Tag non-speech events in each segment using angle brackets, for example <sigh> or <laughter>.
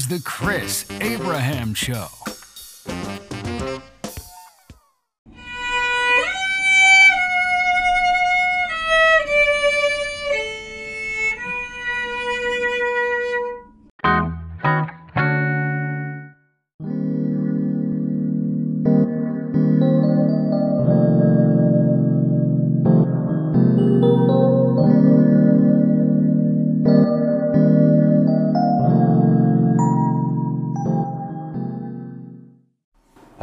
is The Chris Abraham Show.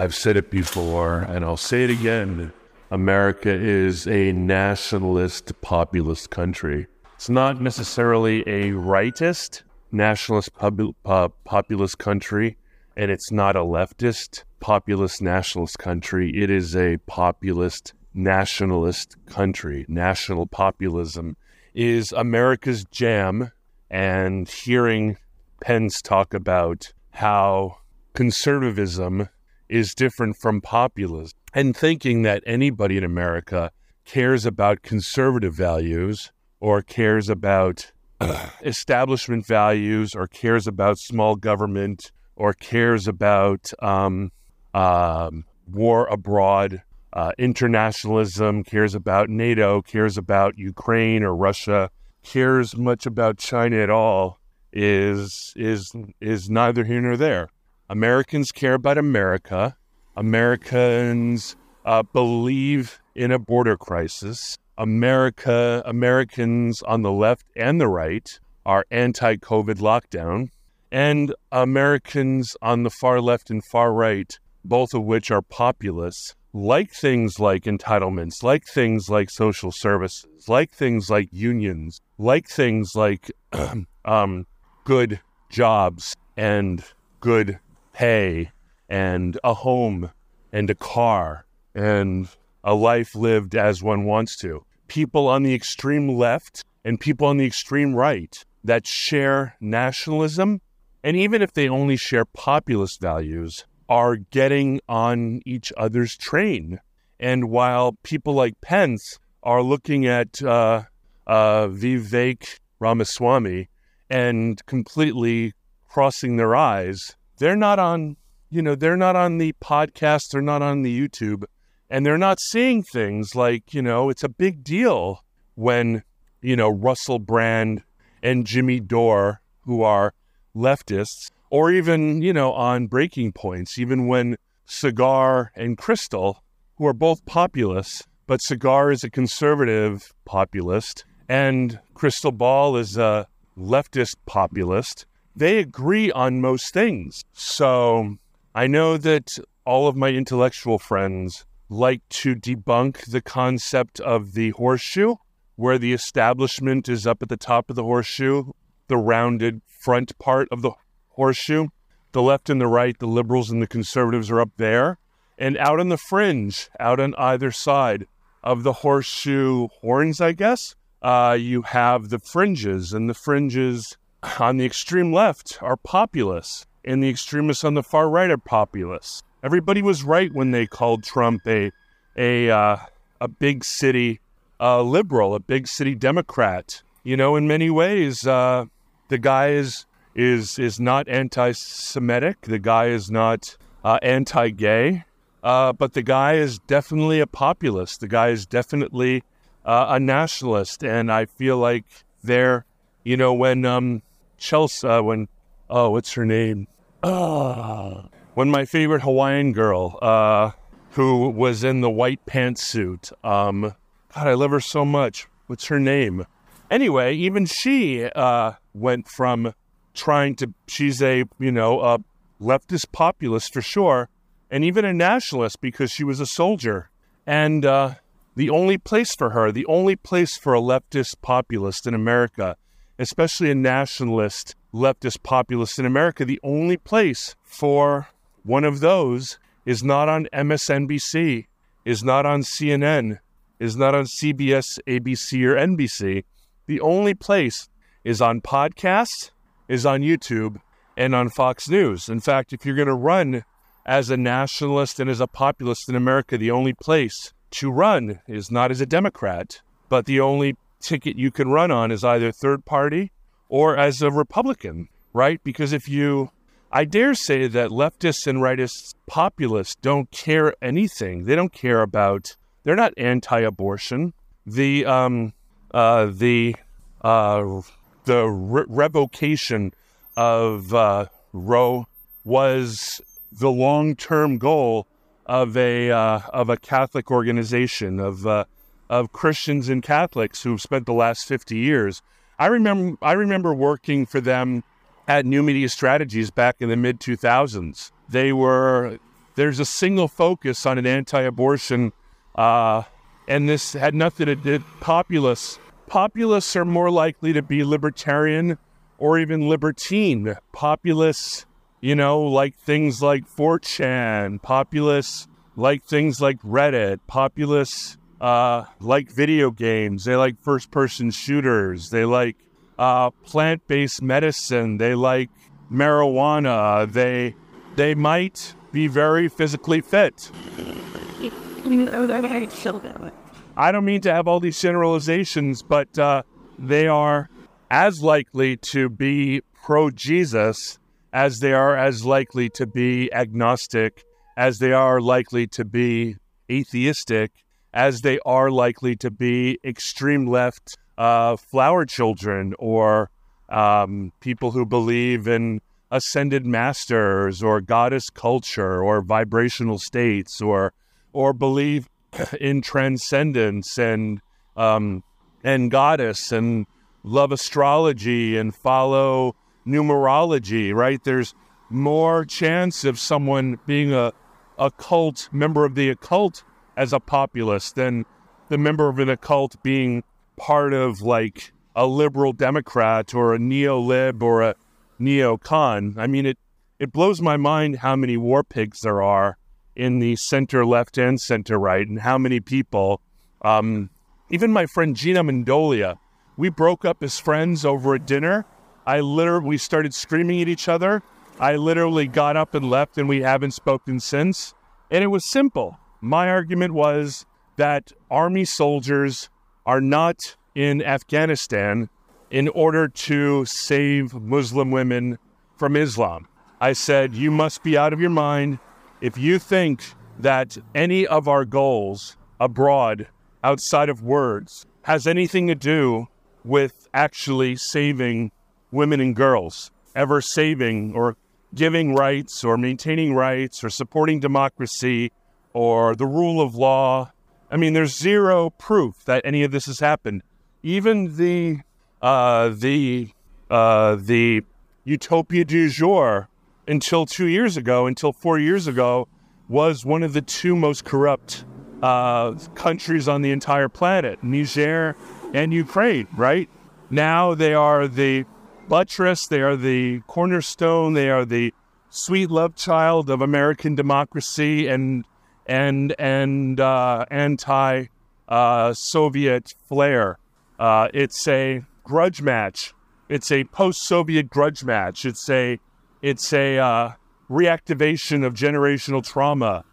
I've said it before and I'll say it again. America is a nationalist populist country. It's not necessarily a rightist nationalist pub- uh, populist country, and it's not a leftist populist nationalist country. It is a populist nationalist country. National populism is America's jam, and hearing Pence talk about how conservatism is different from populism and thinking that anybody in America cares about conservative values or cares about <clears throat> establishment values or cares about small government or cares about um, um, war abroad, uh, internationalism, cares about NATO, cares about Ukraine or Russia, cares much about China at all is is is neither here nor there. Americans care about America. Americans uh, believe in a border crisis. America, Americans on the left and the right are anti-COVID lockdown, and Americans on the far left and far right, both of which are populists, like things like entitlements, like things like social services, like things like unions, like things like <clears throat> um, good jobs and good pay and a home and a car and a life lived as one wants to. People on the extreme left and people on the extreme right that share nationalism, and even if they only share populist values, are getting on each other's train. And while people like Pence are looking at uh, uh, Vivek Ramaswamy and completely crossing their eyes, they're not on you know, they're not on the podcast, they're not on the YouTube, and they're not seeing things like, you know, it's a big deal when, you know, Russell Brand and Jimmy Dore, who are leftists, or even, you know, on breaking points, even when Saagar and Krystal, who are both populists, but Saagar is a conservative populist, and Krystal Ball is a leftist populist. They agree on most things. So I know that all of my intellectual friends like to debunk the concept of the horseshoe, where the establishment is up at the top of the horseshoe, the rounded front part of the horseshoe. The left and the right, the liberals and the conservatives are up there. And out on the fringe, out on either side of the horseshoe horns, I guess, uh, you have the fringes. And the fringes on the extreme left are populists, and the extremists on the far right are populists. Everybody was right when they called Trump a a uh, a big city uh, liberal, a big city Democrat. You know, in many ways, uh, the guy is is is not anti-Semitic. The guy is not uh, anti-gay, uh, but the guy is definitely a populist. The guy is definitely uh, a nationalist, and I feel like they're, you know, when um, Chelsea, when oh, what's her name? Uh, when my favorite Hawaiian girl, uh, who was in the white pantsuit, um, God, I love her so much. What's her name? Anyway, even she uh, went from trying to, she's a, you know, a leftist populist for sure, and even a nationalist because she was a soldier. And uh, the only place for her, the only place for a leftist populist in America, especially a nationalist leftist populist in America, the only place for one of those is not on MSNBC, is not on CNN, is not on CBS, ABC, or NBC. The only place is on podcasts, is on YouTube, and on Fox News. In fact, if you're going to run as a nationalist and as a populist in America, the only place to run is not as a Democrat, but the only ticket you can run on is either third party or as a Republican, right? Because if you I dare say that leftists and rightists, populists, don't care anything. They don't care about. They're not anti-abortion. The um, uh, the uh, the re- revocation of uh, Roe was the long-term goal of a uh, of a Catholic organization of uh, of Christians and Catholics who've spent the last fifty years. I remember I remember working for them at New Media Strategies back in the mid 2000s. They were there's a single focus on an anti-abortion, uh, and this had nothing to do. Populists populists are more likely to be libertarian or even libertine. Populists, you know, like things like 4chan. Populists like things like Reddit. Populists uh, like video games. They like first-person shooters. They like uh, plant-based medicine. They like marijuana. They they might be very physically fit. I don't mean to have all these generalizations, but uh, they are as likely to be pro Jesus as they are as likely to be agnostic, as they are likely to be atheistic, as they are likely to be extreme left uh, flower children or um, people who believe in ascended masters or goddess culture or vibrational states or or believe <clears throat> in transcendence and um, and goddess and love astrology and follow numerology right? There's more chance of someone being a a cult member of the occult as a populist than the member of an occult being part of like a liberal Democrat or a neo lib or a neo-con. I mean, it, it blows my mind how many war pigs there are in the center left and center right, and how many people, um, even my friend Gina Mendolia, we broke up as friends over a dinner. I literally, we started screaming at each other. I literally got up and left, and we haven't spoken since. And it was simple. My argument was that army soldiers are not in Afghanistan in order to save Muslim women from Islam. I said, You must be out of your mind if you think that any of our goals abroad, outside of words, has anything to do with actually saving women and girls, ever saving or giving rights or maintaining rights or supporting democracy or the rule of law. I mean, there's zero proof that any of this has happened. Even the uh, the uh, the utopia du jour until two years ago, until four years ago, was one of the two most corrupt uh, countries on the entire planet, Niger and Ukraine. Right now, they are the buttress, they are the cornerstone, they are the sweet love child of American democracy and and and uh, anti uh, Soviet flair. Uh, it's a grudge match. It's a post-Soviet grudge match. It's a it's a uh, reactivation of generational trauma.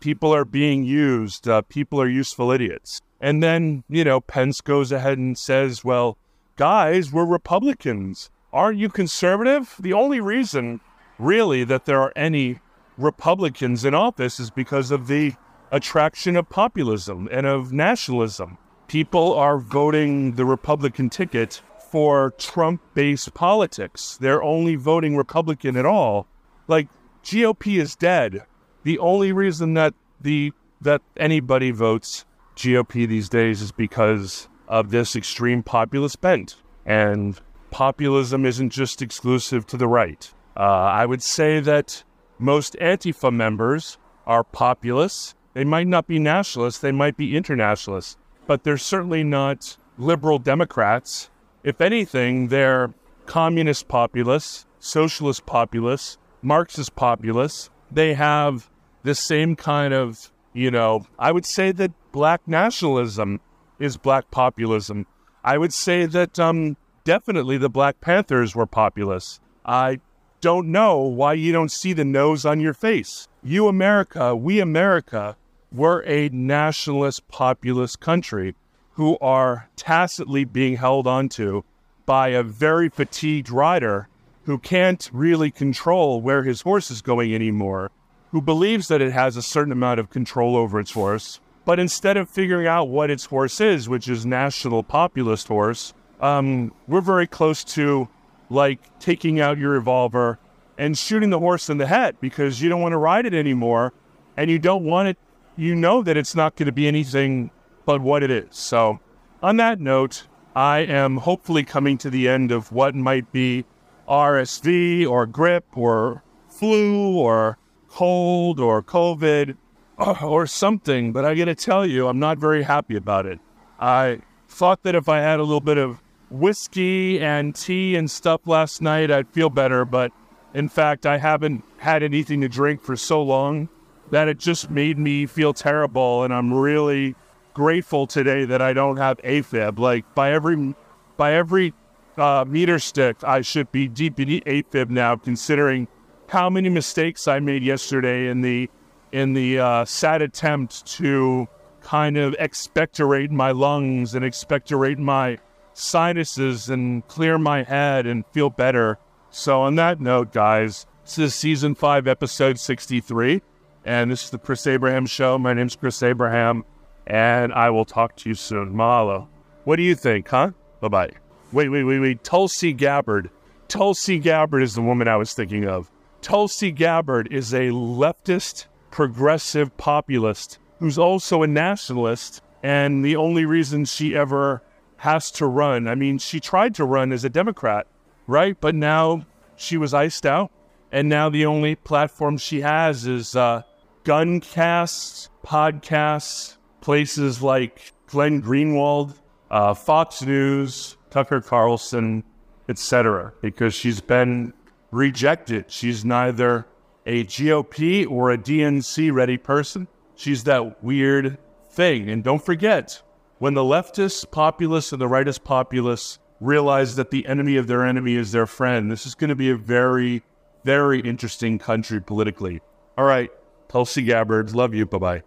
People are being used. People are useful idiots. And then you know Pence goes ahead and says, "Well, guys, we're Republicans. Aren't you conservative?" The only reason, really, that there are any Republicans in office is because of the attraction of populism and of nationalism people are voting the Republican ticket for Trump based politics. They're only voting Republican at all. Like GOP is dead. The only reason that the that anybody votes GOP these days is because of this extreme populist bent. And populism isn't just exclusive to the right. Uh, I would say that most Antifa members are populists. They might not be nationalists, they might be internationalists but they're certainly not liberal Democrats. If anything, they're communist populists, socialist populists, Marxist populists. They have the same kind of, you know, I would say that black nationalism is black populism. I would say that um, definitely the Black Panthers were populists. I don't know why you don't see the nose on your face. You, America, we, America, we're a nationalist populist country who are tacitly being held onto by a very fatigued rider who can't really control where his horse is going anymore, who believes that it has a certain amount of control over its horse, but instead of figuring out what its horse is, which is national populist horse, um, we're very close to like taking out your revolver and shooting the horse in the head because you don't want to ride it anymore and you don't want it you know that it's not going to be anything but what it is. So on that note i am hopefully coming to the end of what might be rsv or grippe or flu or cold or covid <clears throat> or something but i got to tell you i'm not very happy about it. I thought that if i had a little bit of whiskey and tea and stuff last night i'd feel better but in fact, I haven't had anything to drink for so long that it just made me feel terrible. And I'm really grateful today that I don't have AFib. Like by every by every uh, meter stick, I should be deep in AFib now, considering how many mistakes I made yesterday in the in the uh, sad attempt to kind of expectorate my lungs and expectorate my sinuses and clear my head and feel better. So, on that note, guys, this is season five, episode 63. And this is the Chris Abraham Show. My name's Chris Abraham, and I will talk to you soon. Mahalo. What do you think, huh? Bye bye. Wait, wait, wait, wait. Tulsi Gabbard. Tulsi Gabbard is the woman I was thinking of. Tulsi Gabbard is a leftist, progressive populist who's also a nationalist. And the only reason she ever has to run, I mean, she tried to run as a Democrat right? But now she was iced out, and now the only platform she has is uh, gun casts, podcasts, places like Glenn Greenwald, uh, Fox News, Tucker Carlson, etc. Because she's been rejected. She's neither a GOP or a DNC ready person. She's that weird thing. And don't forget, when the leftist populists and the rightist populists realize that the enemy of their enemy is their friend. This is going to be a very, very interesting country politically. All right, Tulsi Gabbard, love you. Bye bye.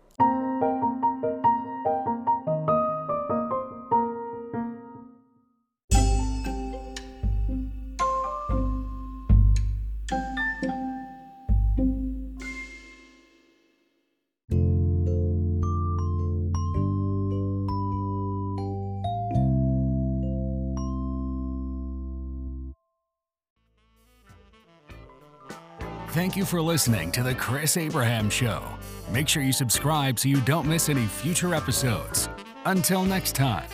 Thank you for listening to The Chris Abraham Show. Make sure you subscribe so you don't miss any future episodes. Until next time.